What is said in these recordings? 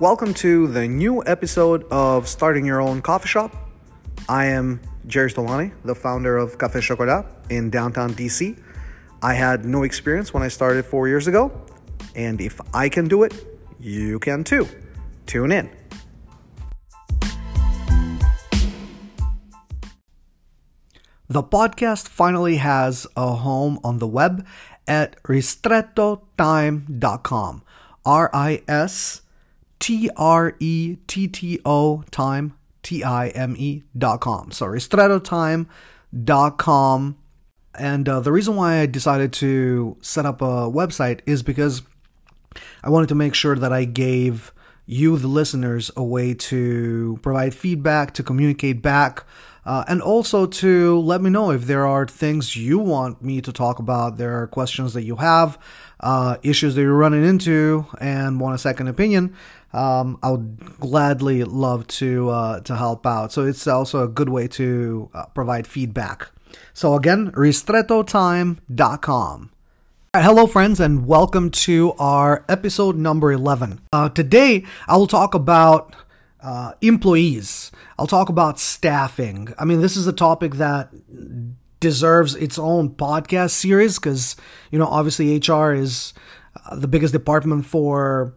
Welcome to the new episode of Starting Your Own Coffee Shop. I am Jerry Stolani, the founder of Café Chocolat in downtown DC. I had no experience when I started four years ago, and if I can do it, you can too. Tune in. The podcast finally has a home on the web at ristrettotime.com. R I S T R E T T O time, T I M E dot com. So ristrettotime.com. And uh, the reason why I decided to set up a website is because I wanted to make sure that I gave you, the listeners, a way to provide feedback, to communicate back, uh, and also to let me know if there are things you want me to talk about. There are questions that you have, uh, issues that you're running into, and want a second opinion. Um, I would gladly love to uh, to help out. So it's also a good way to uh, provide feedback. So again, ristrettotime.com. Hello, friends, and welcome to our episode number 11. Uh, today, I will talk about uh, employees. I'll talk about staffing. I mean, this is a topic that deserves its own podcast series because, you know, obviously HR is uh, the biggest department for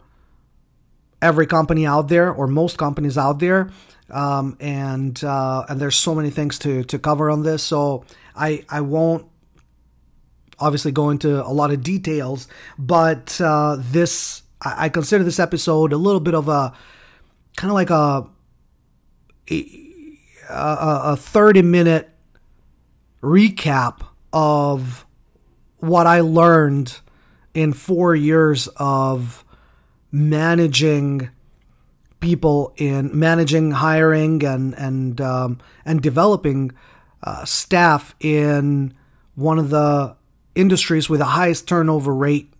every company out there or most companies out there. Um, and uh, and there's so many things to to cover on this, so I I won't obviously go into a lot of details, but uh, this I, I consider this episode a little bit of a kind of like a a, a 30 minute recap of what I learned in four years of managing people in managing hiring and and um, and developing uh, staff in one of the industries with the highest turnover rate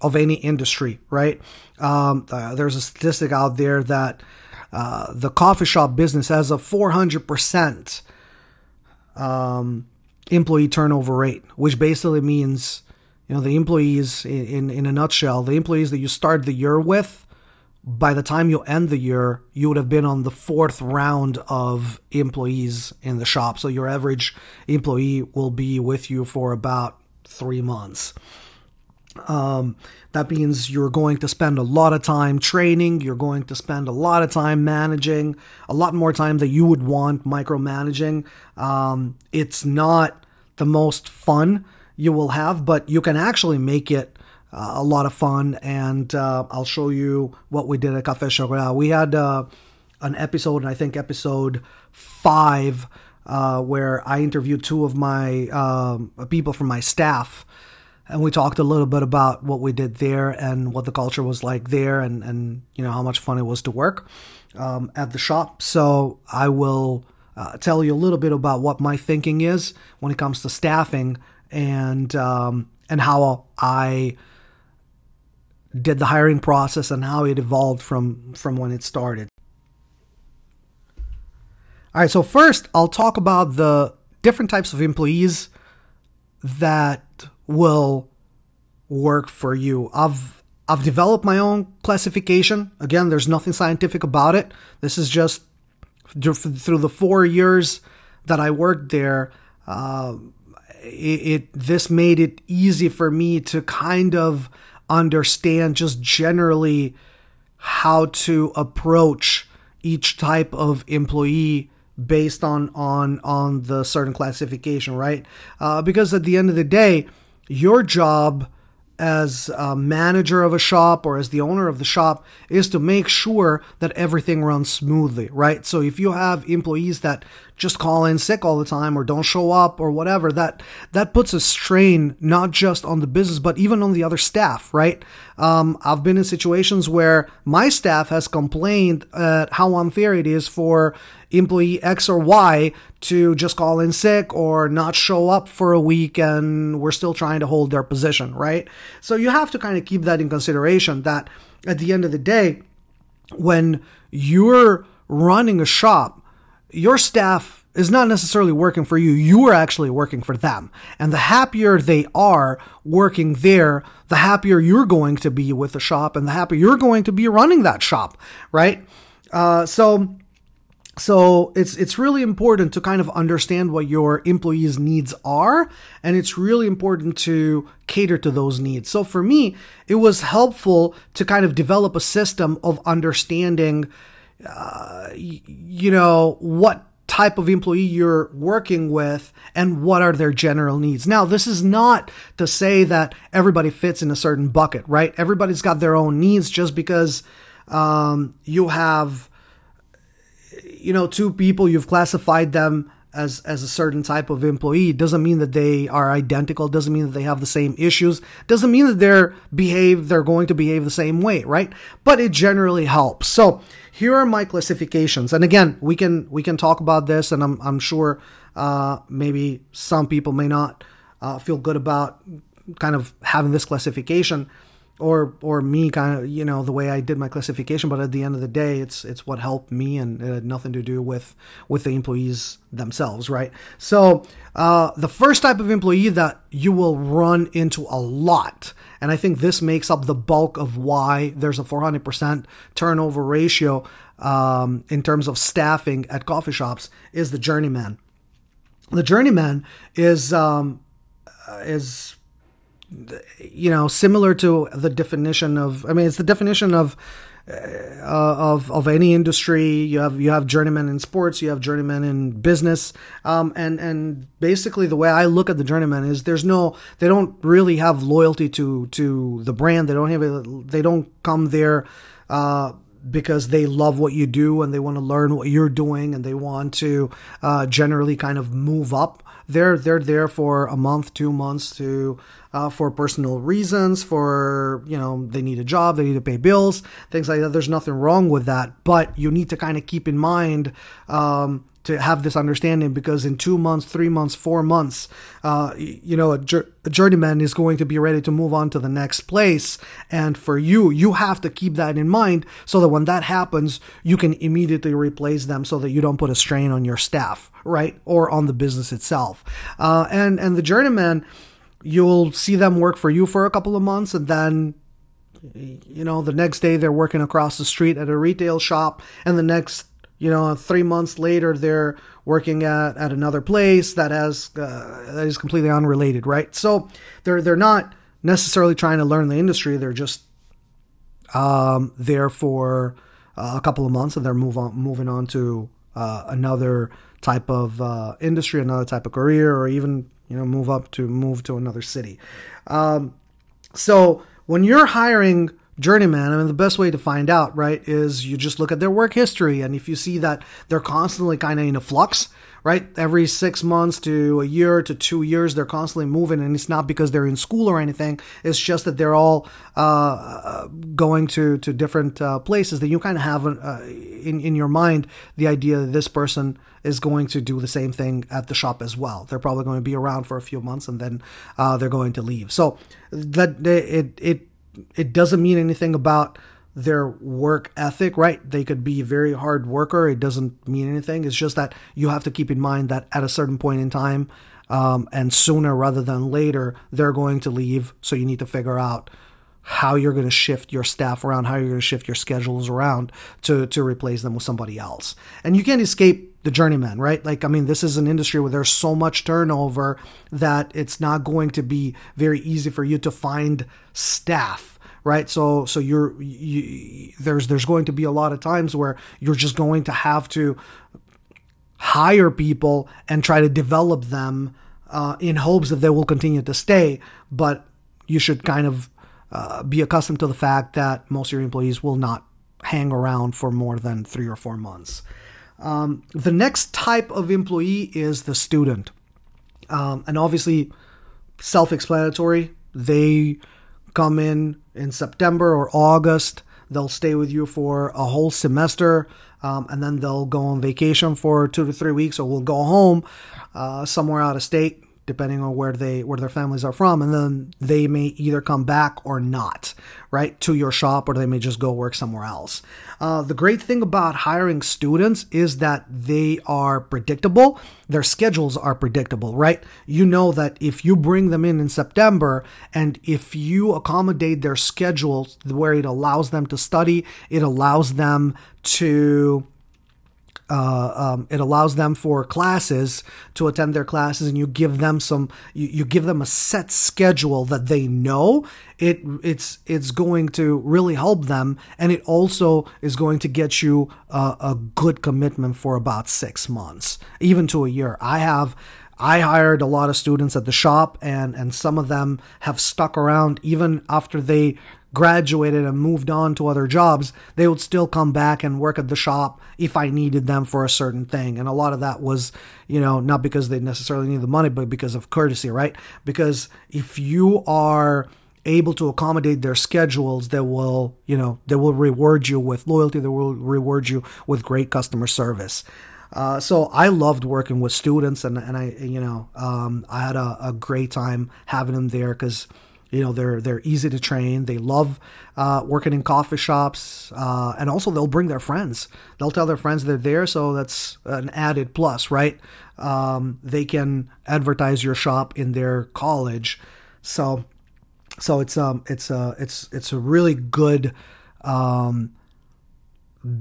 of any industry, right? Um, uh, there's a statistic out there that uh, the coffee shop business has a 400% um, employee turnover rate, which basically means, you know, the employees, in, in, a nutshell, the employees that you start the year with, by the time you end the year, you would have been on the fourth round of employees in the shop. So your average employee will be with you for about three months. Um, that means you're going to spend a lot of time training, you're going to spend a lot of time managing, a lot more time that you would want micromanaging. Um, it's not the most fun you will have, but you can actually make it uh, a lot of fun. And uh, I'll show you what we did at Café Chocolat. We had uh, an episode, and I think episode five uh, where I interviewed two of my um, people from my staff. And we talked a little bit about what we did there and what the culture was like there and, and you know, how much fun it was to work um, at the shop. So I will uh, tell you a little bit about what my thinking is when it comes to staffing and, um, and how I did the hiring process and how it evolved from, from when it started. All right, so first I'll talk about the different types of employees that will work for you. I've I've developed my own classification. Again, there's nothing scientific about it. This is just through the four years that I worked there. Uh, it, it this made it easy for me to kind of understand just generally how to approach each type of employee based on on on the certain classification, right? Uh, because at the end of the day, your job as a manager of a shop or as the owner of the shop is to make sure that everything runs smoothly, right? So if you have employees that just call in sick all the time or don't show up or whatever, that that puts a strain not just on the business but even on the other staff, right? Um, I've been in situations where my staff has complained at how unfair it is for employee X or Y to just call in sick or not show up for a week and we're still trying to hold their position, right? So you have to kind of keep that in consideration that at the end of the day, when you're running a shop, your staff is not necessarily working for you. You are actually working for them. And the happier they are working there, the happier you're going to be with the shop and the happier you're going to be running that shop, right? Uh, so, so it's it's really important to kind of understand what your employees' needs are, and it's really important to cater to those needs. So for me, it was helpful to kind of develop a system of understanding, uh, you know, what type of employee you're working with and what are their general needs. Now, this is not to say that everybody fits in a certain bucket, right? Everybody's got their own needs just because um, you have you know, two people, you've classified them as as a certain type of employee. Doesn't mean that they are identical. Doesn't mean that they have the same issues. Doesn't mean that they're behave they're going to behave the same way right? But it generally helps. So here are my classifications. And again we can we can talk about this and i'm, I'm sure uh, maybe some people may not uh, feel good about kind of having this classification or or me kind of you know the way I did my classification. But at the end of the day it's it's what helped me and it had nothing to do with with the employees themselves right? So uh, the first type of employee that you will run into a lot and I think this makes up the bulk of why there's a 400% turnover ratio um, in terms of staffing at coffee shops is the journeyman. The journeyman is um, is you know, similar to the definition of, I mean, it's the definition of, uh, of of any industry. You have you have journeymen in sports, you have journeymen in business, um, and and basically the way I look at the journeyman is there's no they don't really have loyalty to to the brand. They don't have a, they don't come there. Uh, because they love what you do and they want to learn what you're doing and they want to uh, generally kind of move up. They're they're there for a month, two months to uh, for personal reasons, for you know they need a job, they need to pay bills, things like that. There's nothing wrong with that, but you need to kind of keep in mind. Um, to have this understanding because in two months, three months, four months, uh, you know, a, a, journeyman is going to be ready to move on to the next place. And for you, you have to keep that in mind so that when that happens, you can immediately replace them so that you don't put a strain on your staff, right? Or on the business itself. Uh, and, and the journeyman, you'll see them work for you for a couple of months and then you know the next day they're working across the street at a retail shop and the next you know, three months later, they're working at, at another place that has uh, that is completely unrelated, right? So they're they're not necessarily trying to learn the industry; they're just um, there for uh, a couple of months, and they're move on moving on to uh, another type of uh, industry, another type of career, or even you know move up to move to another city. Um, so when you're hiring journeyman, I mean, the best way to find out, right, is you just look at their work history. And if you see that they're constantly kind of in a flux, right, every six months to a year to two years, they're constantly moving. And it's not because they're in school or anything, it's just that they're all uh, going to, to different uh, places that you kind of have uh, in, in your mind the idea that this person is going to do the same thing at the shop as well. They're probably going to be around for a few months and then uh, they're going to leave. So that it, it, it doesn't mean anything about their work ethic, right? They could be a very hard worker. It doesn't mean anything. It's just that you have to keep in mind that at a certain point in time, um, and sooner rather than later, they're going to leave. So you need to figure out how you're going to shift your staff around, how you're going to shift your schedules around to to replace them with somebody else. And you can't escape the journeyman, right? Like, I mean, this is an industry where there's so much turnover that it's not going to be very easy for you to find staff right? So so you're you, there's there's going to be a lot of times where you're just going to have to hire people and try to develop them uh, in hopes that they will continue to stay. But you should kind of uh, be accustomed to the fact that most of your employees will not hang around for more than three or four months um, the next type of employee is the student. Um, and obviously, self explanatory. They come in in September or August. They'll stay with you for a whole semester. Um, and then they'll go on vacation for two to three weeks or will go home uh, somewhere out of state depending on where they where their families are from, and then they may either come back or not, right, to your shop, or they may just go work somewhere else. Uh, the great thing about hiring students is that they are predictable. Their schedules are predictable, right? You know that if you bring them in in September and if you accommodate their schedules where it allows them to study, it allows them to uh, um, it allows them for classes to attend their classes and you give them some you, you give them a set schedule that they know. It it's it's going to really help them and it also is going to get you a, a good commitment for about six months even to a year. I have I hired a lot of students at the shop and and some of them have stuck around even after they graduated and moved on to other jobs, they would still come back and work at the shop if I needed them for a certain thing. And a lot of that was, you know, not because they necessarily need the money, but because of courtesy, right? Because if you are able to accommodate their schedules they will you know they will reward you with loyalty they will reward you with great customer service uh, so I loved working with students, and, and I, you know, um, I had a, a, great time having them there because you know they're they're easy to train. They love uh, working in coffee shops uh, and also they'll bring their friends. They'll tell their friends they're there so that's an added plus right? Um, they can advertise your shop in their college. So so it's um it's a it's it's a really good um,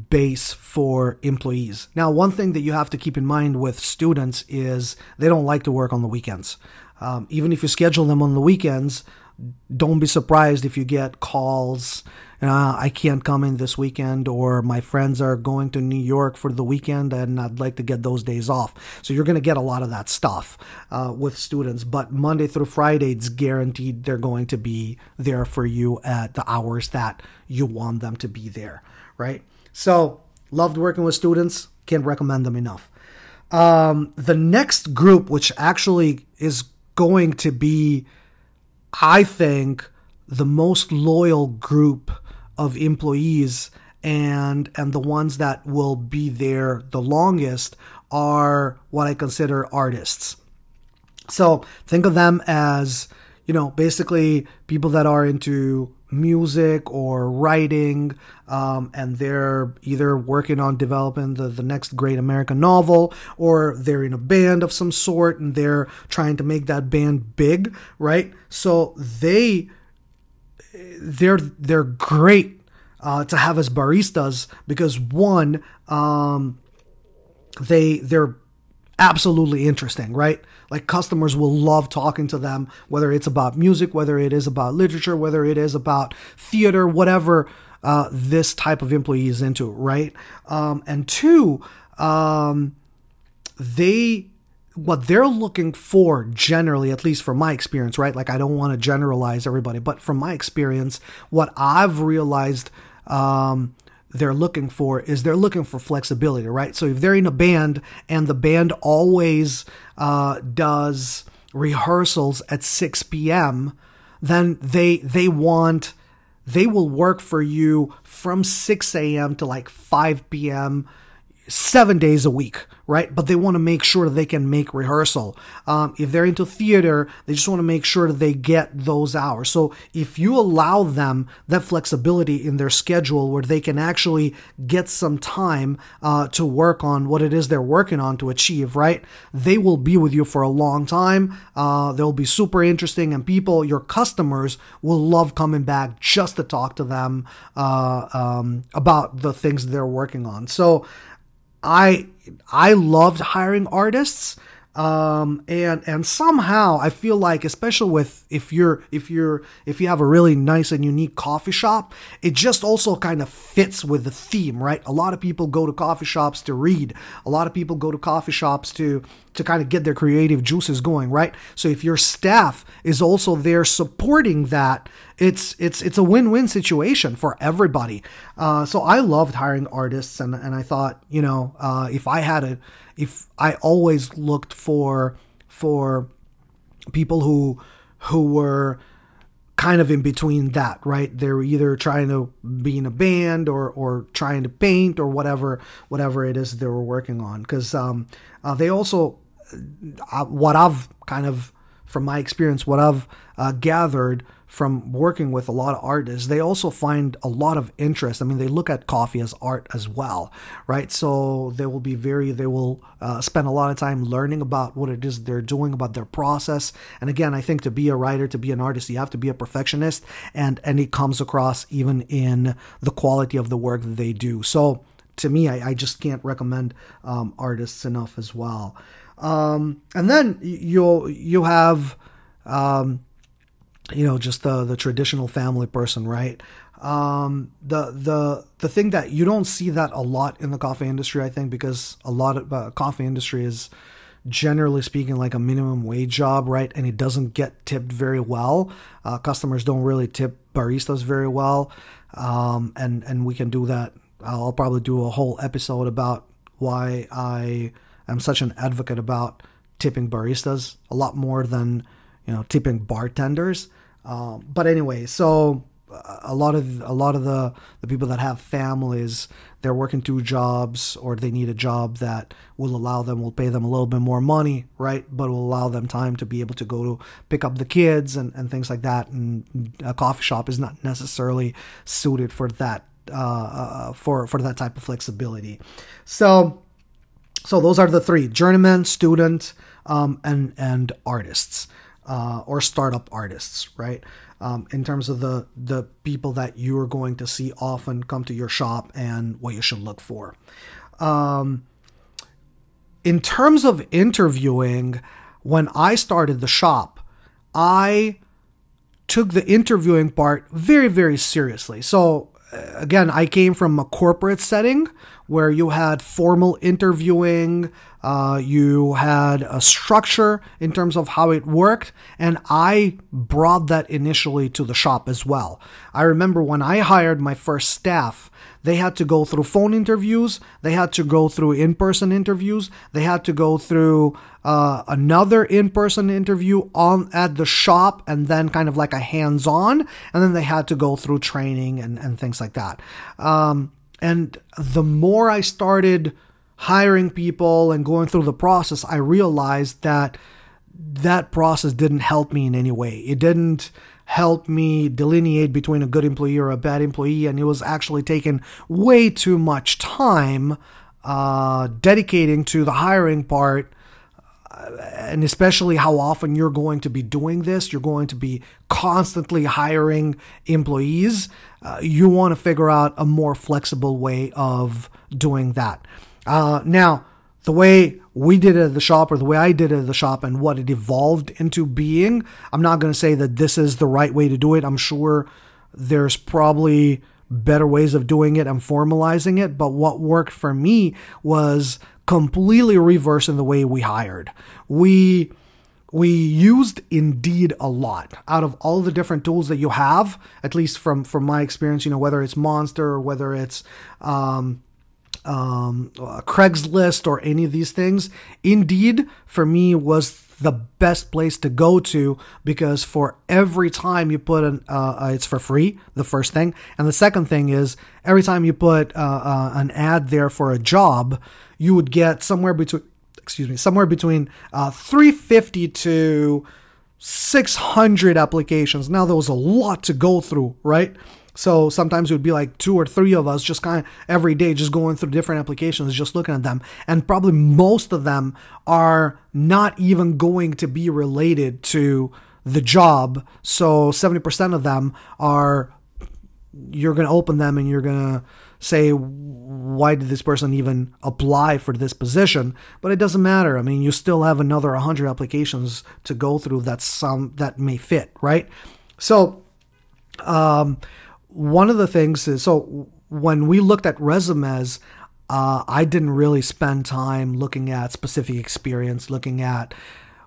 base for employees. Now one thing that you have to keep in mind with students is they don't like to work on the weekends. Um, even if you schedule them on the weekends don't be surprised if you get calls uh, I can't come in this weekend, or my friends are going to New York for the weekend and I'd like to get those days off. So you're going to get a lot of that stuff uh, with students, but Monday through Friday, it's guaranteed they're going to be there for you at the hours that you want them to be there, right? So loved working with students, can't recommend them enough. Um, the next group, which actually is going to be I think, the most loyal group of employees and and the ones that will be there the longest are what I consider artists. So think of them as, you know, basically people that are into music or writing, um, and they're either working on developing the, the next great American novel or they're in a band of some sort and they're trying to make that band big, right? So they they're they're great uh, to have as baristas because one um, they they're absolutely interesting, right? Like customers will love talking to them, whether it's about music, whether it is about literature, whether it is about theater, whatever uh, this type of employee is into, right? Um, and two, um, they what they're looking for generally at least from my experience right like i don't want to generalize everybody but from my experience what i've realized um, they're looking for is they're looking for flexibility, right? So if they're in a band and the band always uh, does rehearsals at 6 p.m., then they they want they will work for you from 6 a.m. to like 5 p.m. seven days a week, right? But they want to make sure they can make rehearsal. Um, if they're into theater, they just want to make sure that they get those hours. So if you allow them that flexibility in their schedule where they can actually get some time uh, to work on what it is they're working on to achieve, right? They will be with you for a long time. Uh, they'll be super interesting, and people, your customers, will love coming back just to talk to them uh, um, about the things they're working on. So I I loved hiring artists. Um, and and somehow I feel like, especially with if you're if you're if you have a really nice and unique coffee shop, it just also kind of fits with the theme, right? A lot of people go to coffee shops to read. A lot of people go to coffee shops to to kind of get their creative juices going, right? So if your staff is also there supporting that, it's it's it's a win-win situation for everybody. Uh, so I loved hiring artists, and and I thought, you know, uh, if I had a if I always looked for for people who who were kind of in between that, right? They were either trying to be in a band or or trying to paint or whatever whatever it is they were working on. Because um, uh, they also uh, what I've kind of, from my experience, what I've uh, gathered from working with a lot of artists, they also find a lot of interest. I mean, they look at coffee as art as well, right? So they will be very, they will uh, spend a lot of time learning about what it is they're doing, about their process. And again, I think to be a writer, to be an artist, you have to be a perfectionist, and and it comes across even in the quality of the work that they do. So to me, I, I just can't recommend um, artists enough as well. Um, and then you'll you have um, you know just the the traditional family person right? Um, the the the thing that you don't see that a lot in the coffee industry i think because a lot of uh, coffee industry is generally speaking like a minimum wage job right? And it doesn't get tipped very well. Uh, customers don't really tip baristas very well. Um, and and we can do that. I'll probably do a whole episode about why i am such an advocate about tipping baristas a lot more than you know tipping bartenders. Um, but anyway, so uh, a lot of a lot of the the people that have families, they're working two jobs or they need a job that will allow them will pay them a little bit more money, right? But will allow them time to be able to go to pick up the kids and, and things like that. And a coffee shop is not necessarily suited for that uh, uh for for that type of flexibility. So so those are the three: journeyman, student, um, and and artists uh, or startup artists, right? Um, in terms of the the people that you are going to see often come to your shop and what you should look for. Um, in terms of interviewing, when I started the shop, I took the interviewing part very very seriously. So again, I came from a corporate setting where you had formal interviewing, uh, you had a structure in terms of how it worked, and I brought that initially to the shop as well. I remember when I hired my first staff, they had to go through phone interviews, they had to go through in person interviews, they had to go through uh, another in person interview on at the shop, and then kind of like a hands on, and then they had to go through training and, and things like that. Um, and the more I started hiring people and going through the process, I realized that that process didn't help me in any way. It didn't help me delineate between a good employee or a bad employee, and it was actually taking way too much time uh, dedicating to the hiring part. Uh, and especially how often you're going to be doing this, you're going to be constantly hiring employees. Uh, you want to figure out a more flexible way of doing that. Uh, now, the way we did it at the shop or the way I did it at the shop and what it evolved into being, I'm not going to say that this is the right way to do it. I'm sure there's probably better ways of doing it and formalizing it. But what worked for me was completely reversing the way we hired. We we used Indeed a lot. Out of all the different tools that you have, at least from from my experience, you know, whether it's Monster or whether it's um, um, uh, Craigslist or any of these things. Indeed, for me, was the best place to go to because for every time you put an, uh, uh, it's for free, the first thing. And the second thing is every time you put uh, uh an ad there for a job, you would get somewhere between, excuse me, somewhere between uh, 350 to 600 applications. Now, there was a lot to go through, right? So sometimes it would be like two or three of us just kind of every day just going through different applications, just looking at them. And probably most of them are not even going to be related to the job. So 70% of them are, you're going to open them and you're going to say, why did this person even apply for this position? But it doesn't matter. I mean, you still have another 100 applications to go through that some that may fit, right? So, um, one of the things is so when we looked at resumes, uh, I didn't really spend time looking at specific experience, looking at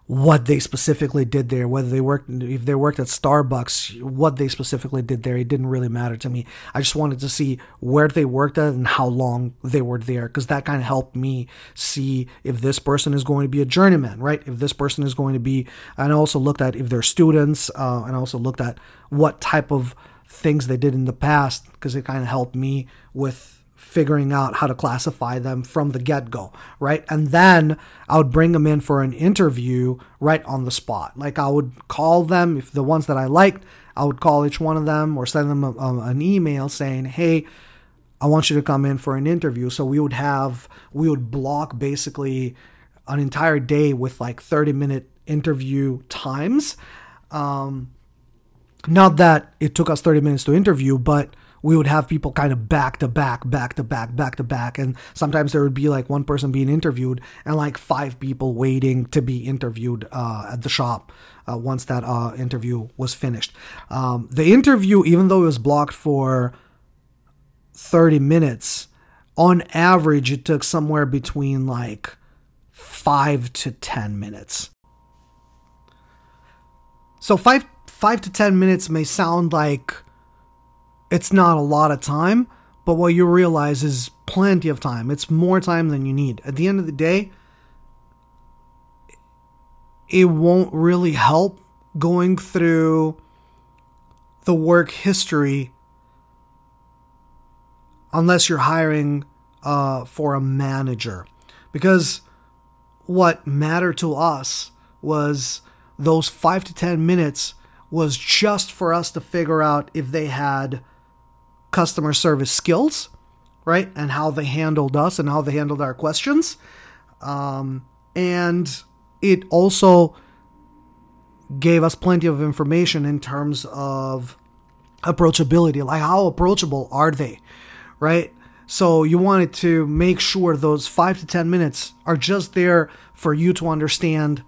what they specifically did there, whether they worked, if they worked at Starbucks, what they specifically did there. It didn't really matter to me. I just wanted to see where they worked at and how long they were there, because that kind of helped me see if this person is going to be a journeyman, right? If this person is going to be, and I also looked at if they're students, uh, and I also looked at what type of things they did in the past because it kind of helped me with figuring out how to classify them from the get go, right? And then I would bring them in for an interview right on the spot. Like I would call them, if the ones that I liked, I would call each one of them or send them a, a, an email saying, hey, I want you to come in for an interview. So we would have, we would block basically an entire day with like 30 minute interview times. Um, not that it took us 30 minutes to interview, but we would have people kind of back to back, back to back, back to back. And sometimes there would be like one person being interviewed and like five people waiting to be interviewed uh, at the shop uh, once that uh, interview was finished. Um, the interview, even though it was blocked for 30 minutes, on average, it took somewhere between like five to 10 minutes. So, five, five to 10 minutes may sound like it's not a lot of time, but what you realize is plenty of time. It's more time than you need. At the end of the day, it won't really help going through the work history unless you're hiring uh, for a manager. Because what mattered to us was those five to 10 minutes was just for us to figure out if they had customer service skills, right? And how they handled us and how they handled our questions. Um, and it also gave us plenty of information in terms of approachability like how approachable are they right so you wanted to make sure those 5 to 10 minutes are just there for you to understand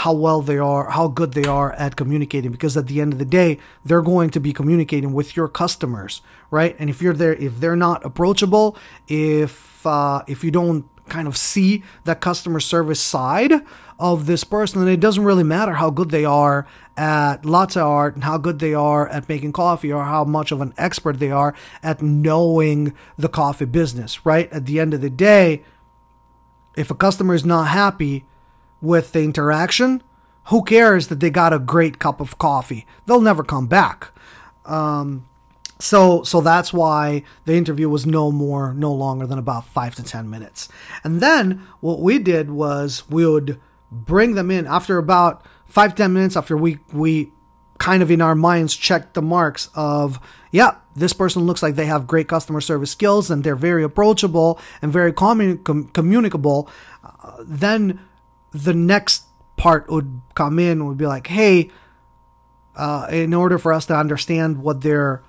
how well they are, how good they are at communicating. Because at the end of the day, they're going to be communicating with your customers, right? And if you're there, if they're not approachable, if uh, if you don't kind of see that customer service side of this person, then it doesn't really matter how good they are at latte art and how good they are at making coffee or how much of an expert they are at knowing the coffee business, right? At the end of the day, if a customer is not happy, with the interaction, who cares that they got a great cup of coffee? They'll never come back. Um, so so that's why the interview was no more, no longer than about five to ten minutes. And then what we did was we would bring them in after about five ten minutes after we we kind of in our minds checked the marks of yeah this person looks like they have great customer service skills and they're very approachable and very commun- com- communicable uh, then the next part would come in would be like, hey, uh, in order for us to understand what their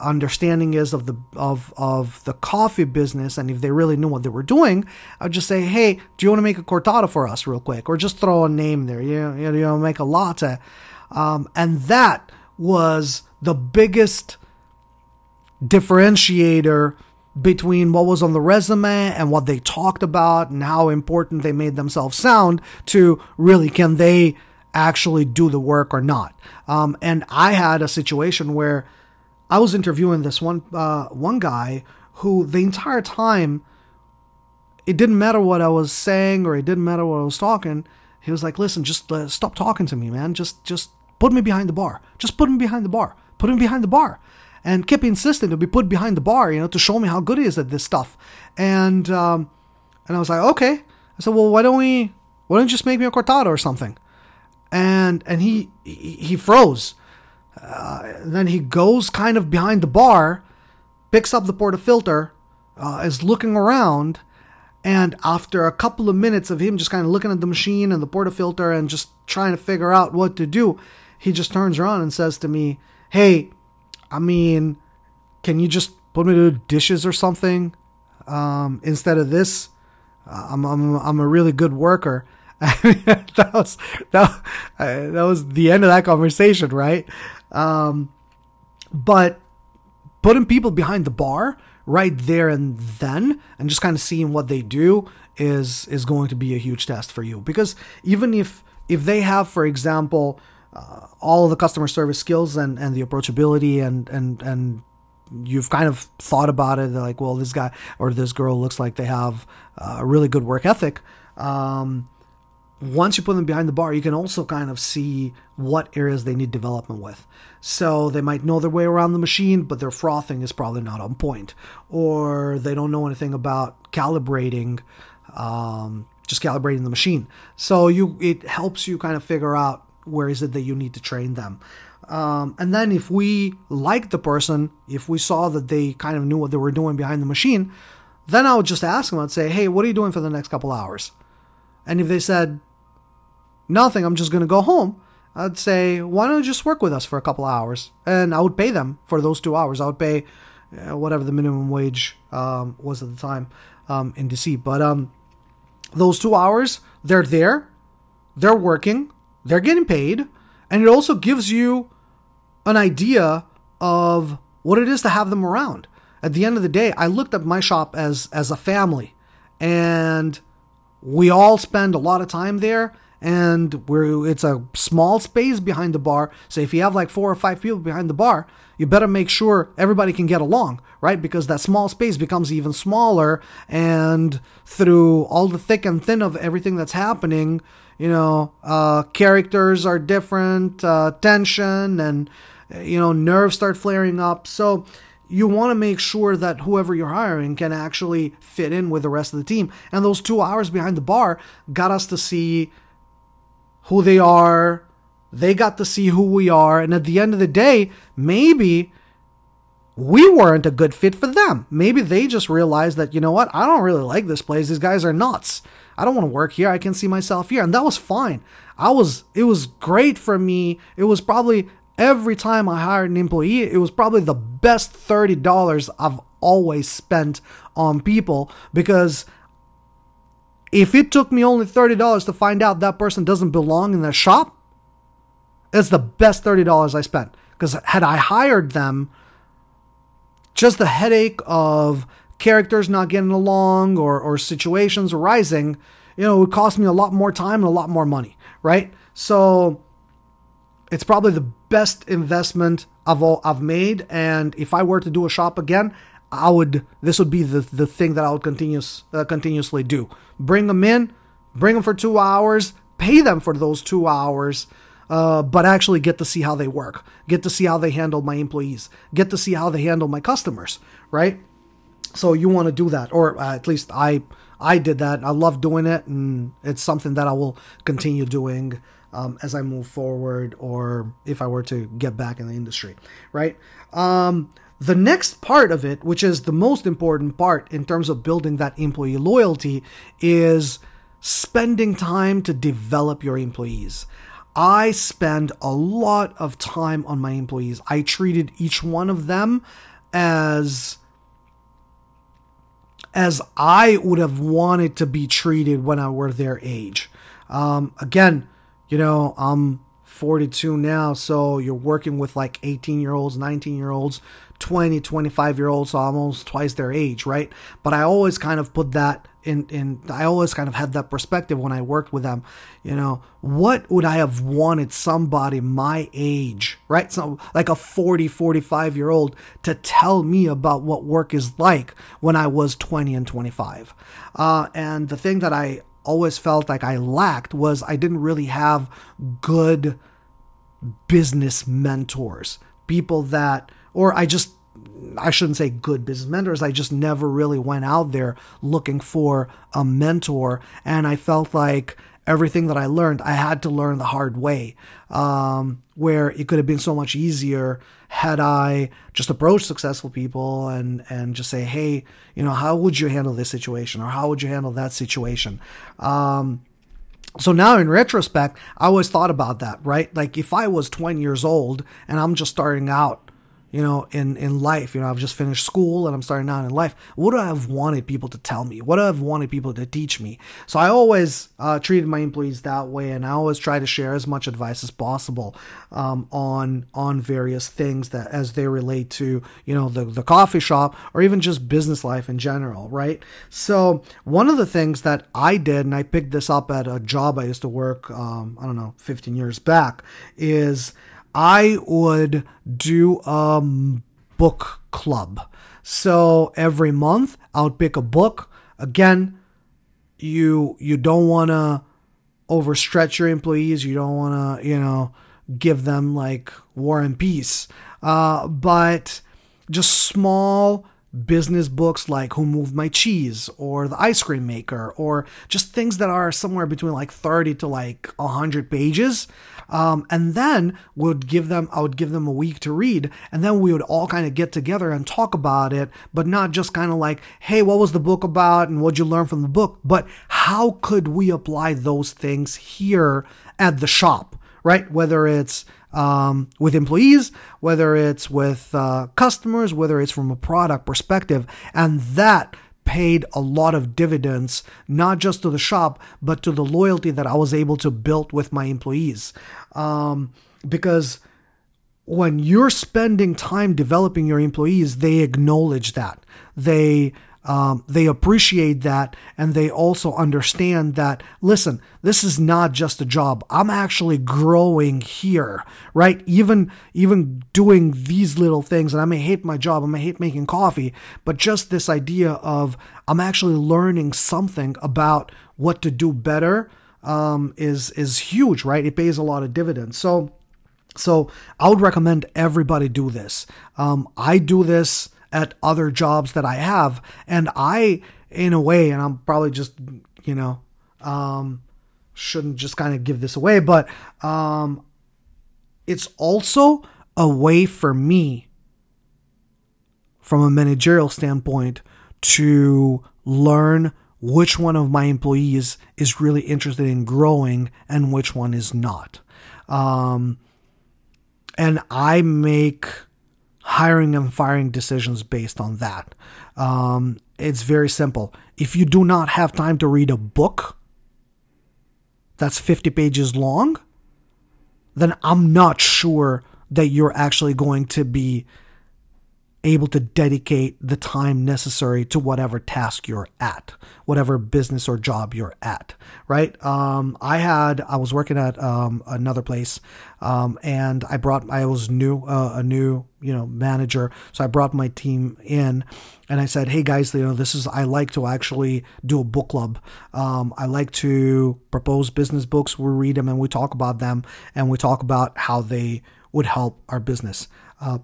understanding is of the of of the coffee business and if they really knew what they were doing, I'd just say, hey, do you want to make a cortado for us real quick, or just throw a name there, you know, you know make a latte, um, and that was the biggest differentiator between what was on the resume and what they talked about and how important they made themselves sound to really can they actually do the work or not. Um, and I had a situation where I was interviewing this one uh, one guy who the entire time it didn't matter what I was saying or it didn't matter what I was talking. He was like, "Listen, just uh, stop talking to me, man. Just just put me behind the bar. Just put me behind the bar. Put him behind the bar." And kept insisting to be put behind the bar, you know, to show me how good he is at this stuff. And um, and I was like, okay. I said, well, why don't we, why don't you just make me a cortado or something? And and he he, he froze. Uh, then he goes kind of behind the bar, picks up the portafilter, uh, is looking around, and after a couple of minutes of him just kind of looking at the machine and the portafilter and just trying to figure out what to do, he just turns around and says to me, "Hey, I mean, can you just put me to dishes or something um, instead of this? I'm, I'm, I'm a really good worker. that was that, uh, that was the end of that conversation, right? Um, but putting people behind the bar right there and then, and just kind of seeing what they do is is going to be a huge test for you because even if if they have, for example, uh, all the customer service skills and, and the approachability and, and, and you've kind of thought about it like, well, this guy or this girl looks like they have a really good work ethic. Um, once you put them behind the bar, you can also kind of see what areas they need development with. So they might know their way around the machine, but their frothing is probably not on point, or they don't know anything about calibrating, um, just calibrating the machine. So you it helps you kind of figure out where is it that you need to train them. Um, and then if we liked the person, if we saw that they kind of knew what they were doing behind the machine, then I would just ask them. I'd say, "Hey, what are you doing for the next couple hours?" And if they said, nothing, I'm just going to go home, I'd say, why don't you just work with us for a couple hours? And I would pay them for those two hours. I would pay uh, whatever the minimum wage um, was at the time um, in DC. But um, those two hours, they're there, they're working, they're getting paid, and it also gives you an idea of what it is to have them around. At the end of the day, I looked at my shop as as a family, and we all spend a lot of time there and we're it's a small space behind the bar so if you have like four or five people behind the bar you better make sure everybody can get along right because that small space becomes even smaller and through all the thick and thin of everything that's happening you know uh, characters are different uh, tension and you know nerves start flaring up so you want to make sure that whoever you're hiring can actually fit in with the rest of the team. And those two hours behind the bar got us to see who they are. They got to see who we are. And at the end of the day, maybe we weren't a good fit for them. Maybe they just realized that, you know what, I don't really like this place. These guys are nuts. I don't want to work here. I can see myself here. And that was fine. I was, it was great for me. It was probably every time I hired an employee, it was probably the best $30 I've always spent on people because if it took me only $30 to find out that person doesn't belong in the shop, it's the best $30 I spent. Because had I hired them, just the headache of characters not getting along or, or situations arising, you know, it would cost me a lot more time and a lot more money, right? So it's probably the best investment I've all I've made. And if I were to do a shop again, I would this would be the the thing that I would continuous uh, continuously do. Bring them in, bring them for two hours, pay them for those two hours. Uh, but actually get to see how they work, get to see how they handle my employees, get to see how they handle my customers, right? So you want to do that, or uh, at least I I did that. I love doing it, and it's something that I will continue doing um, as I move forward or if I were to get back in the industry, right? Um, the next part of it, which is the most important part in terms of building that employee loyalty, is spending time to develop your employees. I spend a lot of time on my employees. I treated each one of them as as I would have wanted to be treated when I were their age. Um, again, you know, I'm 42 now, so you're working with like 18 year olds, 19 year olds, 20, 25 year olds, almost twice their age, right? But I always kind of put that in, in, I always kind of had that perspective when I worked with them. You know, what would I have wanted somebody my age, right? So like a 40, 45 year old to tell me about what work is like when I was 20 and 25. Uh, and the thing that I always felt like I lacked was I didn't really have good business mentors, people that, or I just, I shouldn't say good business mentors. I just never really went out there looking for a mentor. And I felt like everything that I learned, I had to learn the hard way, um, where it could have been so much easier had I just approached successful people and and just say, hey, you know, how would you handle this situation or how would you handle that situation? Um, so now in retrospect, I always thought about that, right? Like if I was 20 years old and I'm just starting out you know, in, in life. You know, I've just finished school and I'm starting out in life. What do I have wanted people to tell me? What do I have wanted people to teach me? So I always uh, treated my employees that way, and I always try to share as much advice as possible um, on on various things that as they relate to you know the the coffee shop or even just business life in general, right? So one of the things that I did, and I picked this up at a job I used to work, um, I don't know, 15 years back, is I would do a book club. So every month I would pick a book. Again, you you don't want to overstretch your employees. You don't want to, you know, give them like war and peace. Uh, but just small business books like Who Moved My Cheese or The Ice Cream Maker or just things that are somewhere between like 30 to like 100 pages. Um, and then would give them, I would give them a week to read, and then we would all kind of get together and talk about it, but not just kind of like, hey, what was the book about and what'd you learn from the book, but how could we apply those things here at the shop, right? Whether it's um, with employees, whether it's with uh, customers, whether it's from a product perspective. And that paid a lot of dividends, not just to the shop, but to the loyalty that I was able to build with my employees. Um, because when you're spending time developing your employees, they acknowledge that. They um, they appreciate that and they also understand that listen this is not just a job. I'm actually growing here right? Even even doing these little things and i may hate my job i may hate making coffee but just this idea of i'm actually learning something about what to do better um, is is huge right? It pays a lot of dividends. So so i would recommend everybody do this. Um, i do this at other jobs that I have. And I, in a way, and I'm probably just, you know, um, shouldn't just kind of give this away, but um, it's also a way for me, from a managerial standpoint, to learn which one of my employees is really interested in growing and which one is not. Um, and I make hiring and firing decisions based on that. Um, it's very simple. If you do not have time to read a book that's 50 pages long, then I'm not sure that you're actually going to be able to dedicate the time necessary to whatever task you're at, whatever business or job you're at, right? Um, I had, I was working at um, another place um, and I brought, I was new, uh, a new, you know, manager. So I brought my team in and I said, hey guys, you know, this is, I like to actually do a book club. Um, I like to propose business books. We read them and we talk about them and we talk about how they would help our business. Uh,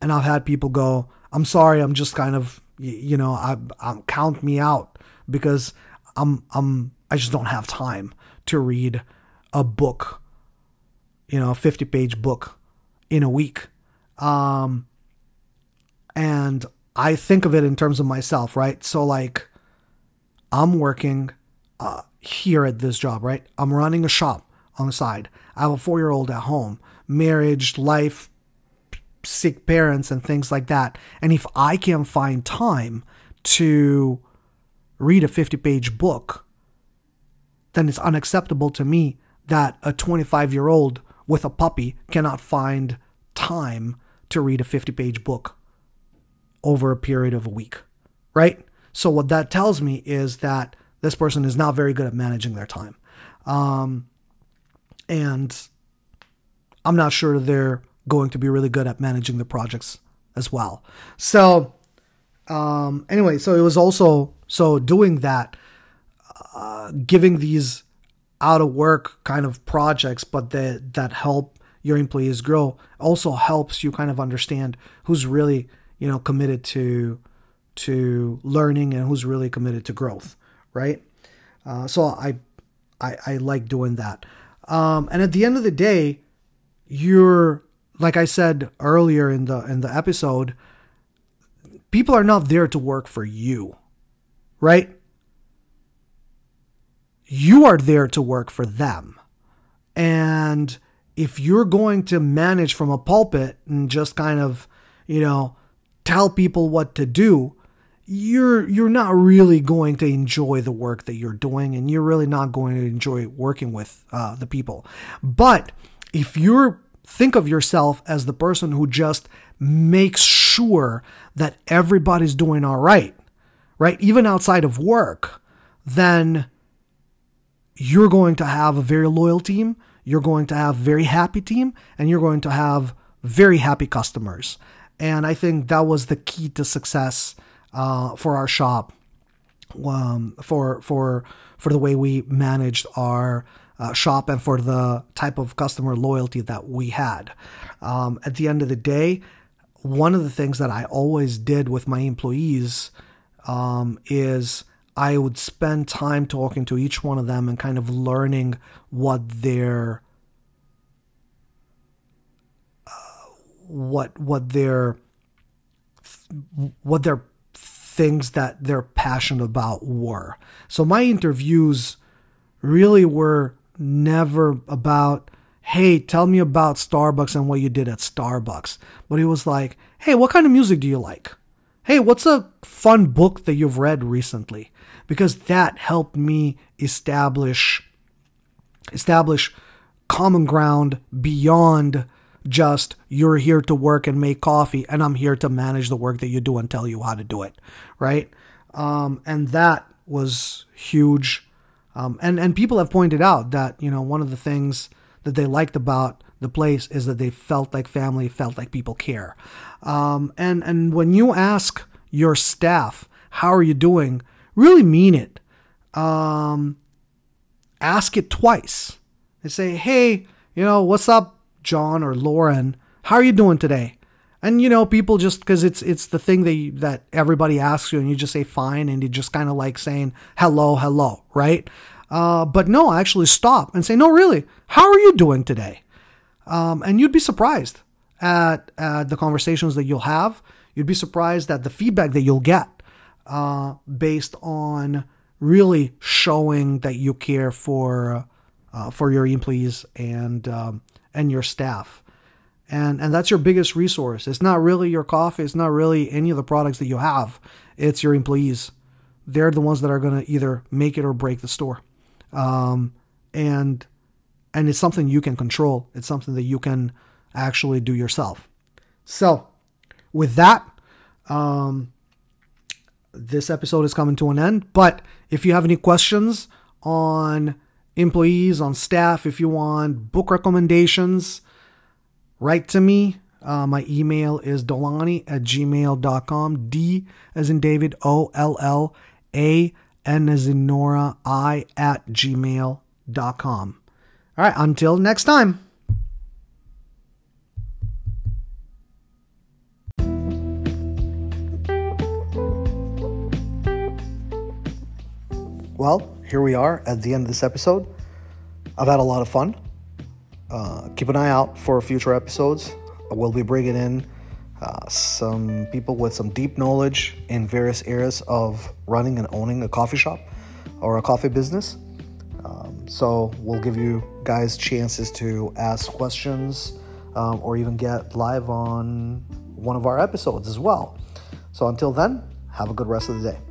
and I've had people go, "I'm sorry, I'm just kind of, you know, I, I count me out because I'm I'm I just don't have time to read a book, you know, a 50 page book in a week." Um, and I think of it in terms of myself, right? So like, I'm working uh, here at this job, right? I'm running a shop on the side. I have a four year old at home. Marriage, life, sick parents and things like that. And if I can find time to read a 50 page book, then it's unacceptable to me that a 25 year old with a puppy cannot find time to read a 50 page book over a period of a week, right? So, what that tells me is that this person is not very good at managing their time. Um, and I'm not sure they're going to be really good at managing the projects as well. So, um, anyway, so it was also so doing that, uh, giving these out of work kind of projects, but that that help your employees grow also helps you kind of understand who's really you know committed to to learning and who's really committed to growth, right? Uh, so I, I I like doing that. Um, and at the end of the day, you're like I said earlier in the in the episode, people are not there to work for you. Right? You are there to work for them. And if you're going to manage from a pulpit and just kind of, you know, tell people what to do, you're you're not really going to enjoy the work that you're doing and you're really not going to enjoy working with uh, the people but if you're think of yourself as the person who just makes sure that everybody's doing all right, right? Even outside of work, then you're going to have a very loyal team, you're going to have a very happy team, and you're going to have very happy customers. And I think that was the key to success uh, for our shop um, for for for the way we managed our uh, shop and for the type of customer loyalty that we had. Um, at the end of the day, one of the things that I always did with my employees um, is I would spend time talking to each one of them and kind of learning what their uh, what what their what their things that they're passionate about were. So my interviews really were never about hey, tell me about Starbucks and what you did at Starbucks. But it was like, hey, what kind of music do you like? Hey, what's a fun book that you've read recently? Because that helped me establish establish common ground beyond just you're here to work and make coffee and I'm here to manage the work that you do and tell you how to do it, right? Um, and that was huge. Um, and and people have pointed out that you know one of the things that they liked about the place is that they felt like family, felt like people care. Um, and and when you ask your staff, "How are you doing?" really mean it. Um, ask it twice. They say, "Hey, you know, what's up, John or Lauren? How are you doing today?" And you know, people just because it's it's the thing that that everybody asks you, and you just say fine, and you just kind of like saying hello, hello, right? Uh, but no, actually stop and say, no, really, how are you doing today? Um, and you'd be surprised at, at the conversations that you'll have. You'd be surprised at the feedback that you'll get uh, based on really showing that you care for uh, for your employees and um, and your staff. And and that's your biggest resource. It's not really your coffee. It's not really any of the products that you have. It's your employees. They're the ones that are going to either make it or break the store um, and and it's something you can control. It's something that you can actually do yourself. So, with that, um, this episode is coming to an end. But if you have any questions on employees, on staff, if you want book recommendations, write to me. Uh, my email is dollani at gmail.com. D as in David, O L L A N as in Nora, I at gmail.com. All right, until next time. Well, here we are at the end of this episode. I've had a lot of fun. Uh, keep an eye out for future episodes. We'll be bringing in uh, some people with some deep knowledge in various areas of running and owning a coffee shop or a coffee business. Um, so we'll give you guys chances to ask questions um, or even get live on one of our episodes as well. So until then, have a good rest of the day.